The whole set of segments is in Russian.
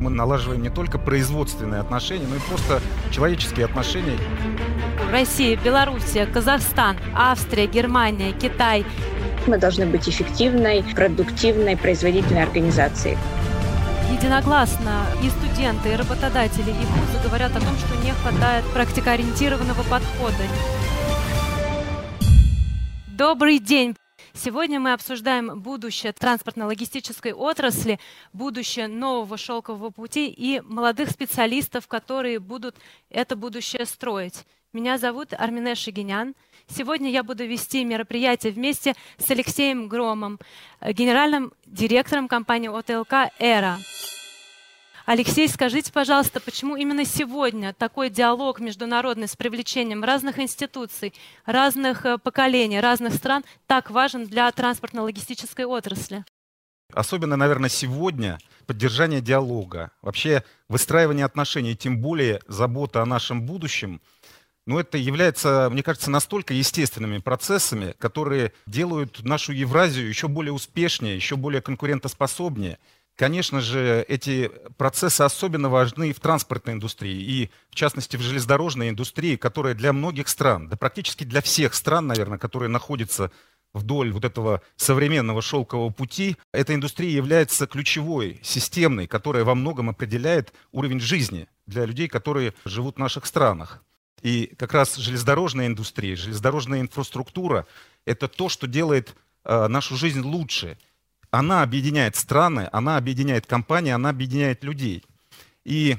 Мы налаживаем не только производственные отношения, но и просто человеческие отношения. Россия, Белоруссия, Казахстан, Австрия, Германия, Китай. Мы должны быть эффективной, продуктивной, производительной организацией. Единогласно и студенты, и работодатели, и вузы говорят о том, что не хватает практикоориентированного подхода. Добрый день! Сегодня мы обсуждаем будущее транспортно-логистической отрасли, будущее нового шелкового пути и молодых специалистов, которые будут это будущее строить. Меня зовут Армине Шигинян. Сегодня я буду вести мероприятие вместе с Алексеем Громом, генеральным директором компании ОТЛК «Эра». Алексей, скажите, пожалуйста, почему именно сегодня такой диалог международный с привлечением разных институций, разных э, поколений, разных стран так важен для транспортно-логистической отрасли? Особенно, наверное, сегодня поддержание диалога, вообще выстраивание отношений, тем более забота о нашем будущем, ну, это является, мне кажется, настолько естественными процессами, которые делают нашу Евразию еще более успешнее, еще более конкурентоспособнее – Конечно же, эти процессы особенно важны в транспортной индустрии и, в частности, в железнодорожной индустрии, которая для многих стран, да практически для всех стран, наверное, которые находятся вдоль вот этого современного шелкового пути, эта индустрия является ключевой, системной, которая во многом определяет уровень жизни для людей, которые живут в наших странах. И как раз железнодорожная индустрия, железнодорожная инфраструктура – это то, что делает э, нашу жизнь лучше – она объединяет страны, она объединяет компании, она объединяет людей. И,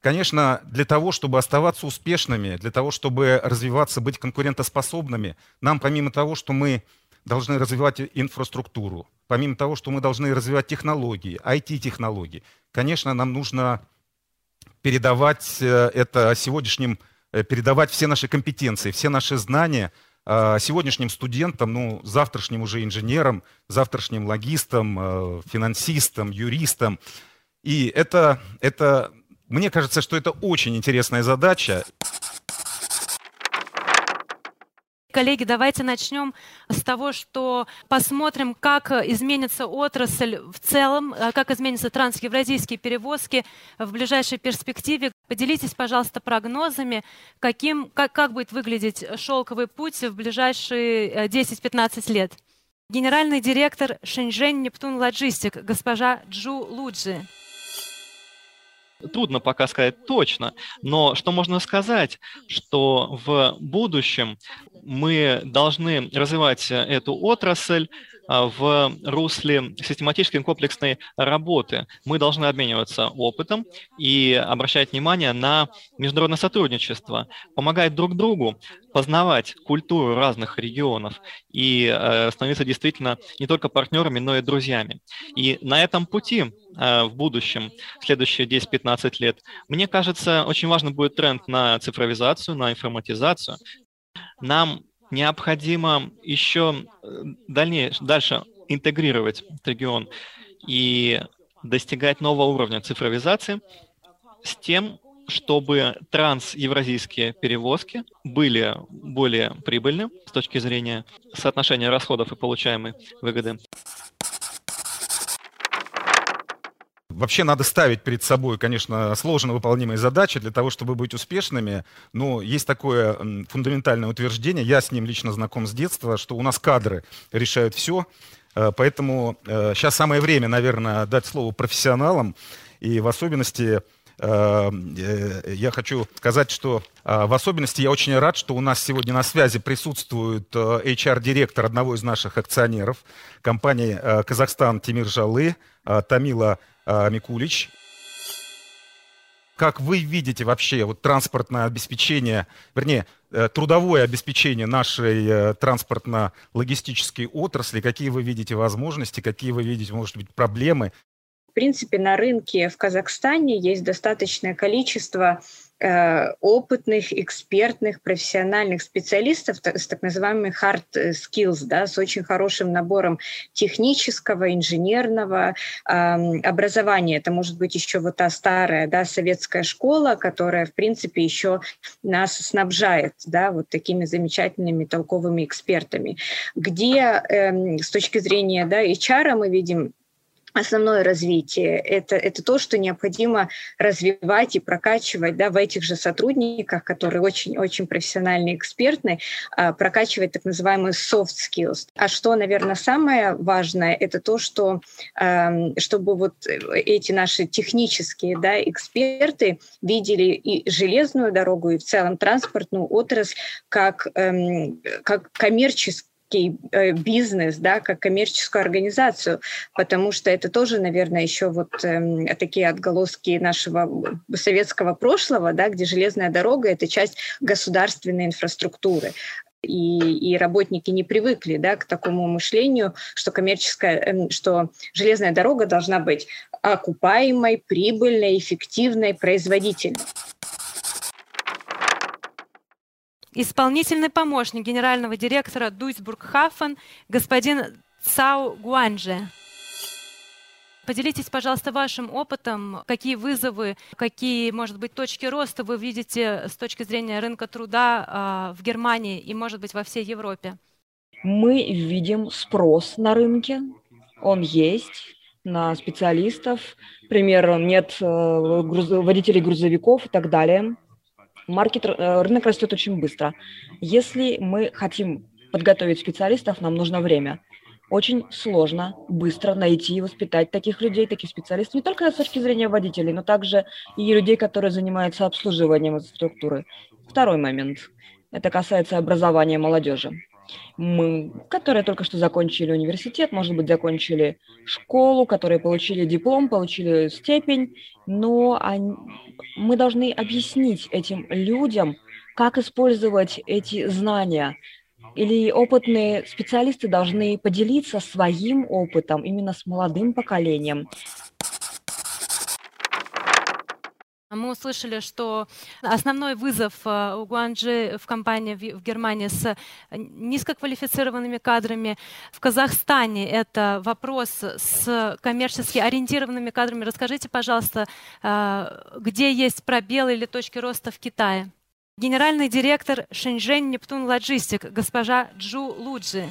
конечно, для того, чтобы оставаться успешными, для того, чтобы развиваться, быть конкурентоспособными, нам помимо того, что мы должны развивать инфраструктуру, помимо того, что мы должны развивать технологии, IT-технологии, конечно, нам нужно передавать э, это сегодняшним, э, передавать все наши компетенции, все наши знания – сегодняшним студентам, ну, завтрашним уже инженерам, завтрашним логистам, э, финансистам, юристам. И это, это, мне кажется, что это очень интересная задача. Коллеги, давайте начнем с того, что посмотрим, как изменится отрасль в целом, э, как изменятся трансевразийские перевозки в ближайшей перспективе. Поделитесь, пожалуйста, прогнозами, каким, как, как будет выглядеть шелковый путь в ближайшие 10-15 э, лет. Генеральный директор Шэньчжэнь Нептун Лоджистик, госпожа Джу Луджи трудно пока сказать точно, но что можно сказать, что в будущем мы должны развивать эту отрасль в русле систематической комплексной работы. Мы должны обмениваться опытом и обращать внимание на международное сотрудничество, помогать друг другу познавать культуру разных регионов и э, становиться действительно не только партнерами, но и друзьями. И на этом пути э, в будущем, следующие 10-15 лет, мне кажется, очень важно будет тренд на цифровизацию, на информатизацию. Нам необходимо еще э, дальнее, дальше интегрировать регион и достигать нового уровня цифровизации с тем, чтобы трансевразийские перевозки были более прибыльны с точки зрения соотношения расходов и получаемой выгоды. Вообще надо ставить перед собой, конечно, сложно выполнимые задачи для того, чтобы быть успешными. Но есть такое фундаментальное утверждение, я с ним лично знаком с детства, что у нас кадры решают все. Э, поэтому сейчас э, самое время, наверное, дать слово профессионалам. И в особенности я хочу сказать, что в особенности я очень рад, что у нас сегодня на связи присутствует HR-директор одного из наших акционеров компании «Казахстан» Тимир Жалы, Тамила а, Микулич. Как вы видите вообще вот транспортное обеспечение, вернее, э, трудовое обеспечение нашей э, транспортно-логистической отрасли? Какие вы видите возможности, какие вы видите, может быть, проблемы? В принципе, на рынке в Казахстане есть достаточное количество Э, опытных, экспертных, профессиональных специалистов с так называемыми hard skills, да, с очень хорошим набором технического, инженерного э, образования. Это может быть еще вот та старая да, советская школа, которая, в принципе, еще нас снабжает да, вот такими замечательными толковыми экспертами. Где э, с точки зрения да, HR мы видим основное развитие. Это, это то, что необходимо развивать и прокачивать да, в этих же сотрудниках, которые очень-очень профессиональные, экспертные, а, прокачивать так называемые soft skills. А что, наверное, самое важное, это то, что эм, чтобы вот эти наши технические да, эксперты видели и железную дорогу, и в целом транспортную отрасль как, эм, как коммерческую некий э, бизнес, да, как коммерческую организацию, потому что это тоже, наверное, еще вот э, такие отголоски нашего советского прошлого, да, где железная дорога — это часть государственной инфраструктуры. И, и работники не привыкли да, к такому мышлению, что коммерческая, эм, что железная дорога должна быть окупаемой, прибыльной, эффективной, производительной. Исполнительный помощник генерального директора Дуйсбург Хафен господин Цао Гуанже. Поделитесь, пожалуйста, вашим опытом, какие вызовы, какие, может быть, точки роста вы видите с точки зрения рынка труда а, в Германии и, может быть, во всей Европе. Мы видим спрос на рынке, он есть на специалистов, к примеру, нет э, водителей грузовиков и так далее маркет, э, рынок растет очень быстро. Если мы хотим подготовить специалистов, нам нужно время. Очень сложно быстро найти и воспитать таких людей, таких специалистов, не только с точки зрения водителей, но также и людей, которые занимаются обслуживанием структуры. Второй момент. Это касается образования молодежи мы, которые только что закончили университет, может быть, закончили школу, которые получили диплом, получили степень, но они, мы должны объяснить этим людям, как использовать эти знания. Или опытные специалисты должны поделиться своим опытом именно с молодым поколением, Мы услышали, что основной вызов э, у Гуанджи в компании в Германии с низкоквалифицированными кадрами. В Казахстане это вопрос с коммерчески ориентированными кадрами. Расскажите, пожалуйста, э, где есть пробелы или точки роста в Китае? Генеральный директор Шэньчжэнь Нептун Лоджистик, госпожа Джу Луджи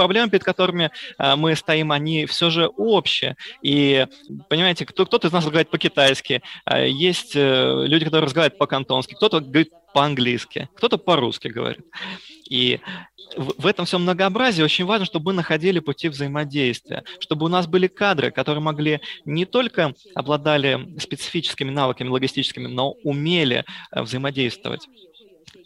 проблемы, перед которыми а, мы стоим, они все же общие. И, понимаете, кто, кто-то из нас говорит по-китайски, а, есть э, люди, которые разговаривают по-кантонски, кто-то говорит по-английски, кто-то по-русски говорит. И в этом всем многообразии очень важно, чтобы мы находили пути взаимодействия, чтобы у нас были кадры, которые могли не только обладали специфическими навыками логистическими, но умели э, взаимодействовать.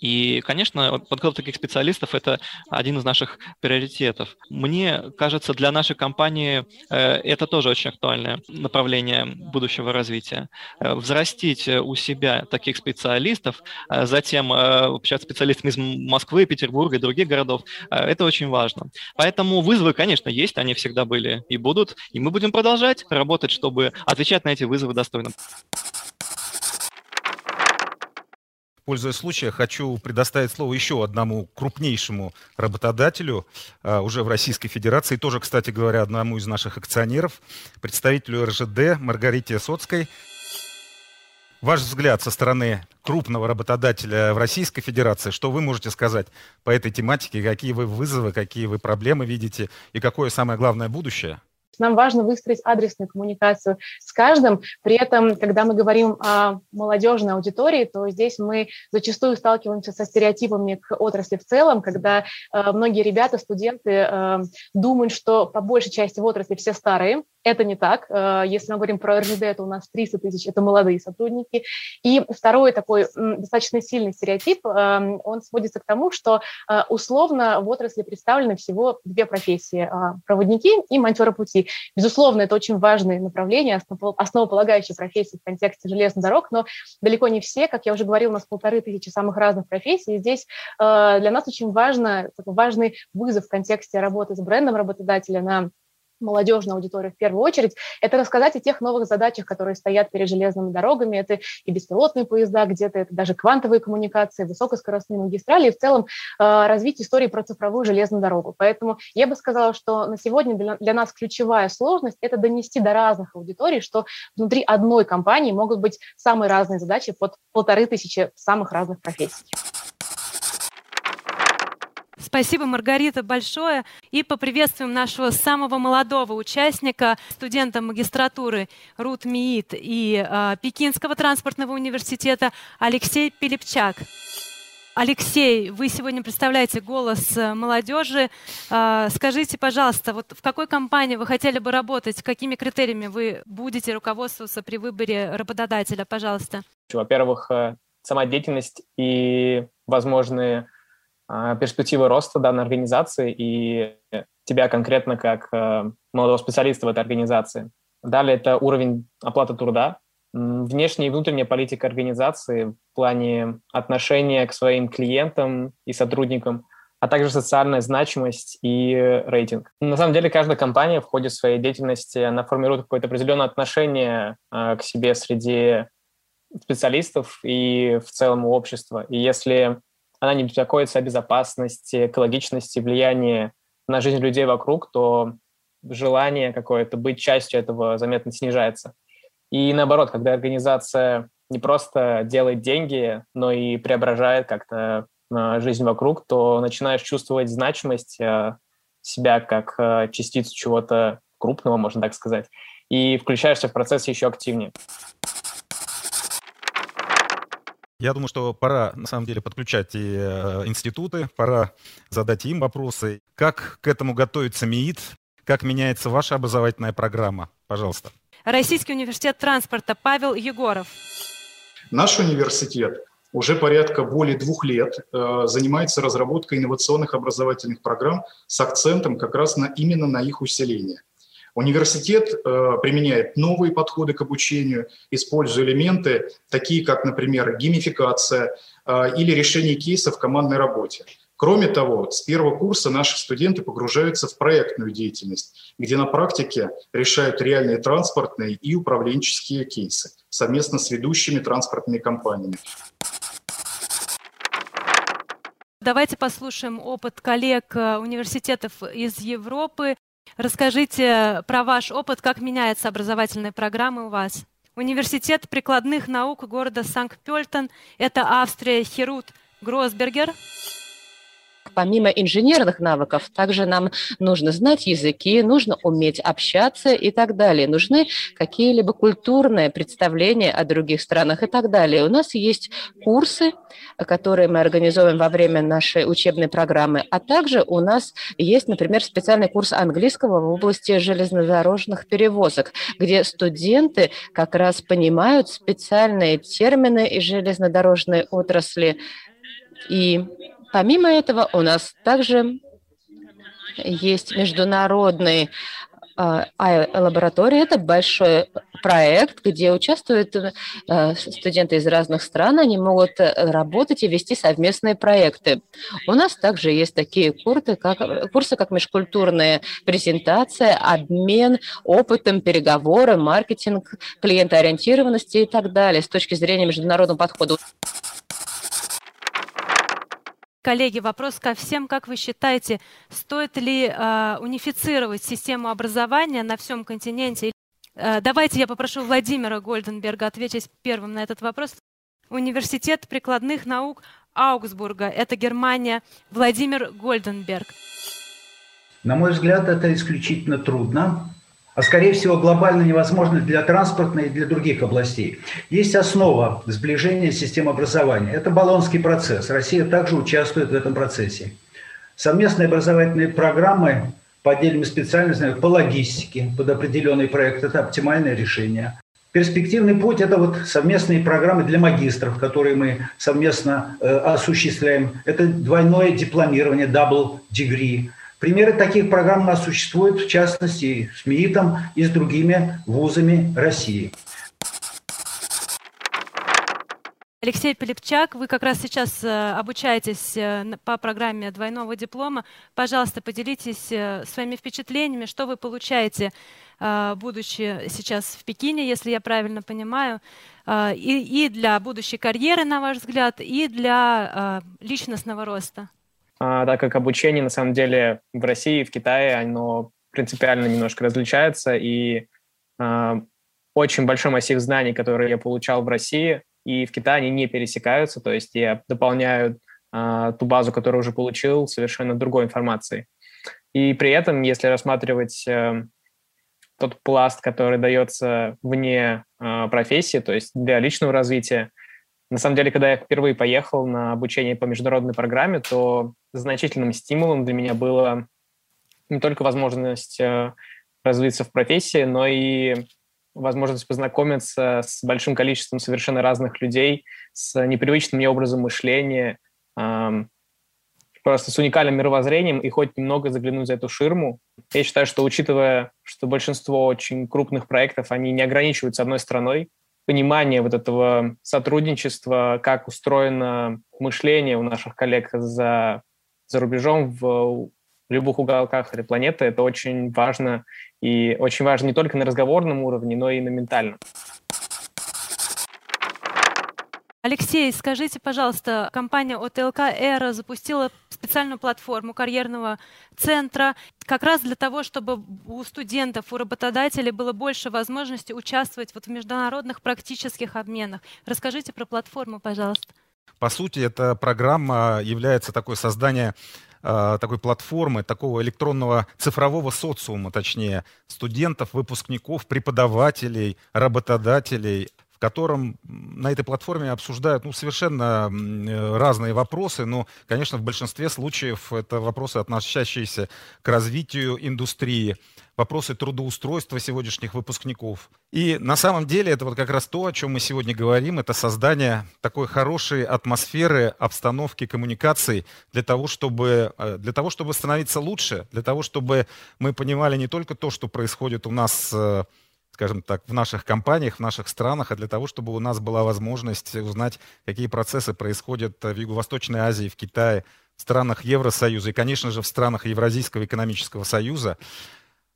И, конечно, подготовка таких специалистов – это один из наших приоритетов. Мне кажется, для нашей компании э, это тоже очень актуальное направление будущего развития. Э, взрастить у себя таких специалистов, э, затем общаться с специалистами из Москвы, Петербурга и других городов – это очень важно. Поэтому вызовы, конечно, есть, они всегда были и будут, и мы будем продолжать работать, чтобы отвечать на эти вызовы достойно. Пользуясь случаем, хочу предоставить слово еще одному крупнейшему работодателю а, уже в Российской Федерации, тоже, кстати говоря, одному из наших акционеров, представителю РЖД Маргарите Соцкой. Ваш взгляд со стороны крупного работодателя в Российской Федерации, что вы можете сказать по этой тематике, какие вы вызовы, какие вы проблемы видите и какое самое главное будущее? Нам важно выстроить адресную коммуникацию с каждым. При этом, когда мы говорим о молодежной аудитории, то здесь мы зачастую сталкиваемся со стереотипами к отрасли в целом, когда э, многие ребята, студенты э, думают, что по большей части в отрасли все старые, это не так. Э, если мы говорим про РЖД, это у нас 300 тысяч, это молодые сотрудники. И второй такой достаточно сильный стереотип, эм, он сводится к тому, что э, условно в отрасли представлены всего две профессии – проводники и монтеры пути. Безусловно, это очень важное направление, основополагающие профессии в контексте железных дорог, но далеко не все, как я уже говорила, у нас полторы тысячи самых разных профессий. И здесь э, для нас очень важно, важный вызов в контексте работы с брендом работодателя на молодежную аудиторию в первую очередь, это рассказать о тех новых задачах, которые стоят перед железными дорогами. Это и беспилотные поезда, где-то это даже квантовые коммуникации, высокоскоростные магистрали и в целом э, развить истории про цифровую железную дорогу. Поэтому я бы сказала, что на сегодня для, для нас ключевая сложность – это донести до разных аудиторий, что внутри одной компании могут быть самые разные задачи под полторы тысячи самых разных профессий. Спасибо, Маргарита, большое. И поприветствуем нашего самого молодого участника, студента магистратуры РУТ МИИТ и э, Пекинского транспортного университета Алексей Пилипчак. Алексей, вы сегодня представляете голос молодежи. А, скажите, пожалуйста, вот в какой компании вы хотели бы работать? Какими критериями вы будете руководствоваться при выборе работодателя? Пожалуйста. Во-первых, э, сама деятельность и возможные перспективы роста данной организации и тебя конкретно как э, молодого специалиста в этой организации. Далее это уровень оплаты труда, внешняя и внутренняя политика организации в плане отношения к своим клиентам и сотрудникам, а также социальная значимость и рейтинг. На самом деле каждая компания в ходе своей деятельности, она формирует какое-то определенное отношение э, к себе среди специалистов и в целом общества. И если она не беспокоится о безопасности, экологичности, влиянии на жизнь людей вокруг, то желание какое-то быть частью этого заметно снижается. И наоборот, когда организация не просто делает деньги, но и преображает как-то а, жизнь вокруг, то начинаешь чувствовать значимость а, себя как а, частицу чего-то крупного, можно так сказать, и включаешься в процесс еще активнее. Я думаю, что пора, на самом деле, подключать и э, институты, пора задать им вопросы. Как к этому готовится МИИТ? Как меняется ваша образовательная программа? Пожалуйста. Российский университет транспорта. Павел Егоров. Наш университет уже порядка более двух лет э, занимается разработкой инновационных образовательных программ с акцентом как раз на, именно на их усиление. Университет э, применяет новые подходы к обучению, используя элементы, такие как, например, геймификация э, или решение кейсов в командной работе. Кроме того, с первого курса наши студенты погружаются в проектную деятельность, где на практике решают реальные транспортные и управленческие кейсы совместно с ведущими транспортными компаниями. Давайте послушаем опыт коллег э, университетов из Европы. Расскажите про ваш опыт, как меняется образовательная программа у вас. Университет прикладных наук города Санкт-Пельтон – это Австрия, Херут Гросбергер – помимо инженерных навыков, также нам нужно знать языки, нужно уметь общаться и так далее. Нужны какие-либо культурные представления о других странах и так далее. У нас есть курсы, которые мы организуем во время нашей учебной программы, а также у нас есть, например, специальный курс английского в области железнодорожных перевозок, где студенты как раз понимают специальные термины из железнодорожной отрасли и Помимо этого, у нас также есть международный а, лаборатория. Это большой проект, где участвуют э, студенты из разных стран. Они могут работать и вести совместные проекты. У нас также есть такие курсы, как, курсы, как межкультурная презентация, обмен опытом, переговоры, маркетинг, клиентоориентированности и так далее с точки зрения международного подхода. Коллеги, вопрос ко всем. Как вы считаете, стоит ли э, унифицировать систему образования на всем континенте? Э, давайте я попрошу Владимира Гольденберга ответить первым на этот вопрос. Университет прикладных наук Аугсбурга, это Германия. Владимир Гольденберг. На мой взгляд, это исключительно трудно а скорее всего глобально невозможно для транспортной и для других областей. Есть основа сближения систем образования. Это баллонский процесс. Россия также участвует в этом процессе. Совместные образовательные программы по отдельным специальностям, по логистике, под определенный проект – это оптимальное решение. Перспективный путь – это вот совместные программы для магистров, которые мы совместно э, осуществляем. Это двойное дипломирование, double degree – Примеры таких программ у нас существуют, в частности, с МИИТом и с другими вузами России. Алексей Пилипчак, вы как раз сейчас э, обучаетесь э, по программе двойного диплома. Пожалуйста, поделитесь э, своими впечатлениями, что вы получаете, будучи сейчас в Пекине, если я правильно понимаю, и, и для будущей карьеры, на ваш взгляд, и для личностного роста. А, так как обучение на самом деле в России и в Китае, оно принципиально немножко различается, и э, очень большой массив знаний, которые я получал в России и в Китае, они не пересекаются, то есть я дополняю а, ту базу, которую уже получил, совершенно другой информацией. И при этом, если рассматривать э, тот пласт, который дается вне профессии, то есть для личного развития, на самом деле, когда я впервые поехал на обучение по международной программе, то значительным стимулом для меня было не только возможность э, развиться в профессии, но и возможность познакомиться с большим количеством совершенно разных людей, с непривычным мне образом мышления, просто с уникальным мировоззрением и хоть немного заглянуть за эту ширму. Я считаю, что учитывая, что большинство очень крупных проектов, они не ограничиваются одной страной, понимание вот этого сотрудничества, как устроено мышление у наших коллег за, за рубежом в любых уголках этой планеты, это очень важно. И очень важно не только на разговорном уровне, но и на ментальном. Алексей, скажите, пожалуйста, компания ОТЛК «Эра» запустила специальную платформу карьерного центра как раз для того, чтобы у студентов, у работодателей было больше возможности участвовать вот в международных практических обменах. Расскажите про платформу, пожалуйста. По сути, эта программа является такой создание а, такой платформы, такого электронного цифрового социума, точнее, студентов, выпускников, преподавателей, работодателей, в котором на этой платформе обсуждают ну, совершенно э, разные вопросы, но, конечно, в большинстве случаев это вопросы, относящиеся к развитию индустрии, вопросы трудоустройства сегодняшних выпускников. И на самом деле это вот как раз то, о чем мы сегодня говорим, это создание такой хорошей атмосферы, обстановки, коммуникации для того, чтобы, э, для того, чтобы становиться лучше, для того, чтобы мы понимали не только то, что происходит у нас э, скажем так, в наших компаниях, в наших странах, а для того, чтобы у нас была возможность узнать, какие процессы происходят в Юго-Восточной Азии, в Китае, в странах Евросоюза и, конечно же, в странах Евразийского экономического союза.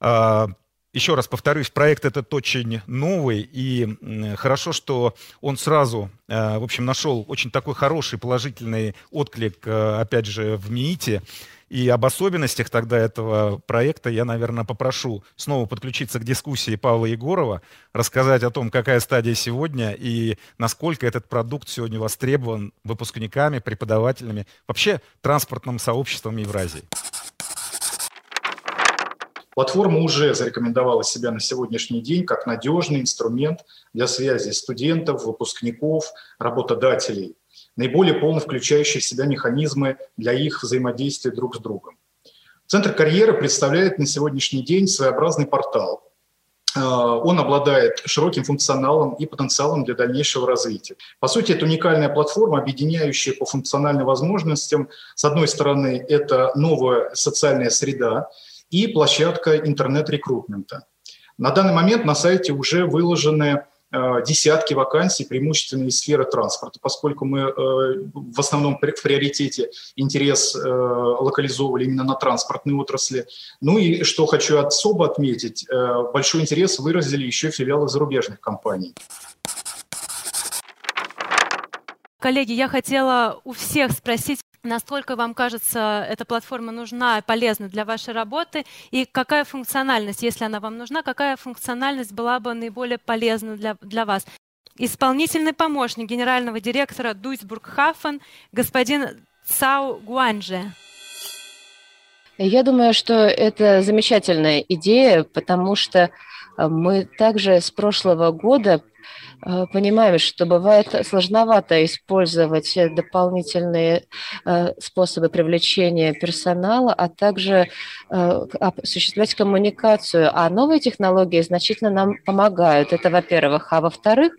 А, еще раз повторюсь, проект этот очень новый, и хорошо, что он сразу, а, в общем, нашел очень такой хороший положительный отклик, а, опять же, в МИИТе. И об особенностях тогда этого проекта я, наверное, попрошу снова подключиться к дискуссии Павла Егорова, рассказать о том, какая стадия сегодня и насколько этот продукт сегодня востребован выпускниками, преподавателями, вообще транспортным сообществом Евразии. Платформа уже зарекомендовала себя на сегодняшний день как надежный инструмент для связи студентов, выпускников, работодателей наиболее полно включающие в себя механизмы для их взаимодействия друг с другом. Центр карьеры представляет на сегодняшний день своеобразный портал. Э, он обладает широким функционалом и потенциалом для дальнейшего развития. По сути, это уникальная платформа, объединяющая по функциональным возможностям. С одной стороны, это новая социальная среда и площадка интернет-рекрутмента. На данный момент на сайте уже выложены десятки вакансий, преимущественно из сферы транспорта, поскольку мы э, в основном в приоритете интерес э, локализовывали именно на транспортной отрасли. Ну и что хочу особо отметить, большой интерес выразили еще филиалы зарубежных компаний. Коллеги, я хотела у всех спросить, насколько вам кажется эта платформа нужна и полезна для вашей работы, и какая функциональность, если она вам нужна, какая функциональность была бы наиболее полезна для, для вас. Исполнительный помощник генерального директора Дуйсбург Хафен, господин Цао Гуанже. Я думаю, что это замечательная идея, потому что мы также с прошлого года Э, понимаем, что бывает сложновато использовать дополнительные э, способы привлечения персонала, а также э, осуществлять коммуникацию. А новые технологии значительно нам помогают. Это, во-первых. А во-вторых,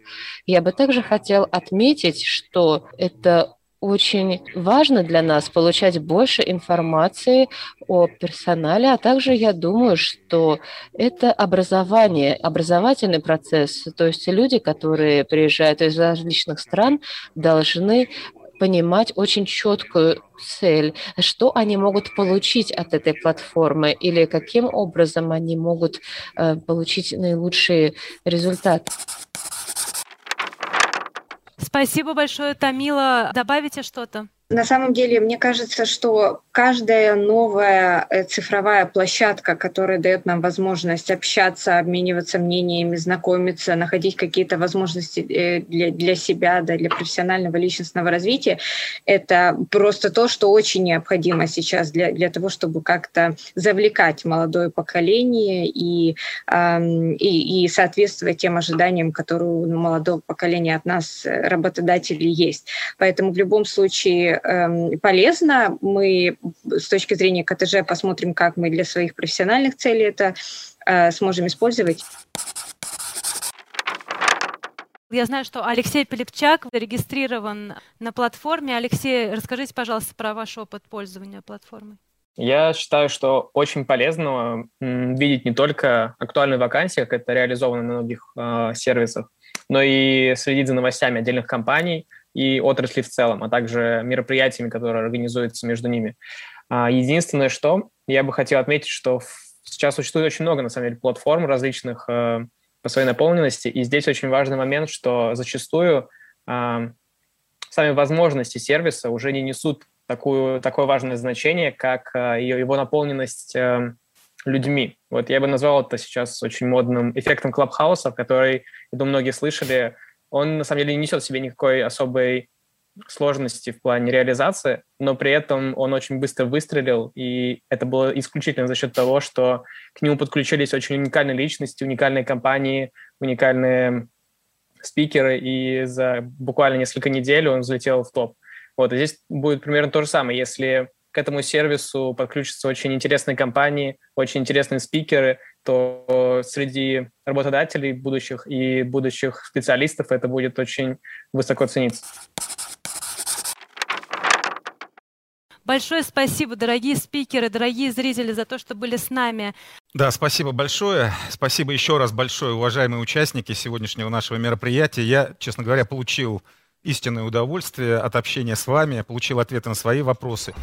я бы также хотел отметить, что это очень важно для нас получать больше информации о персонале, а также я думаю, что это образование, образовательный процесс. То есть люди, которые приезжают из различных стран, должны понимать очень четкую цель, что они могут получить от этой платформы или каким образом они могут э, получить наилучшие результаты. Спасибо большое, Тамила. Добавите что-то? На самом деле, мне кажется, что каждая новая э, цифровая площадка, которая дает нам возможность общаться, обмениваться мнениями, знакомиться, находить какие-то возможности э, для, для себя, да, для профессионального личностного развития, это просто то, что очень необходимо сейчас для, для того, чтобы как-то завлекать молодое поколение и, э, и, и соответствовать тем ожиданиям, которые у молодого поколения от нас, э, работодателей, есть. Поэтому в любом случае Эм, полезно. Мы с точки зрения КТЖ посмотрим, как мы для своих профессиональных целей это э, сможем использовать. Я знаю, что Алексей Пелепчак зарегистрирован на платформе. Алексей, расскажите, пожалуйста, про ваш опыт пользования платформой. Я считаю, что очень полезно видеть не только актуальные вакансии, как это реализовано на многих э, сервисах, но и следить за новостями отдельных компаний – и отрасли в целом, а также мероприятиями, которые организуются между ними. А, единственное, что я бы хотел отметить, что сейчас существует очень много, на самом деле, платформ различных э, по своей наполненности, и здесь очень важный момент, что зачастую а, сами возможности сервиса уже не несут такую, такое важное значение, как э, его наполненность э, людьми. Вот я бы назвал это сейчас очень модным эффектом клабхауса, который, я думаю, многие слышали, он на самом деле не несет в себе никакой особой сложности в плане реализации, но при этом он очень быстро выстрелил, и это было исключительно за счет того, что к нему подключились очень уникальные личности, уникальные компании, уникальные спикеры, и за буквально несколько недель он взлетел в топ. Вот, и здесь будет примерно то же самое, если к этому сервису подключатся очень интересные компании, очень интересные спикеры, то среди работодателей будущих и будущих специалистов это будет очень высоко цениться. Большое спасибо, дорогие спикеры, дорогие зрители, за то, что были с нами. Да, спасибо большое. Спасибо еще раз большое, уважаемые участники сегодняшнего нашего мероприятия. Я, честно говоря, получил истинное удовольствие от общения с вами, получил ответы на свои вопросы.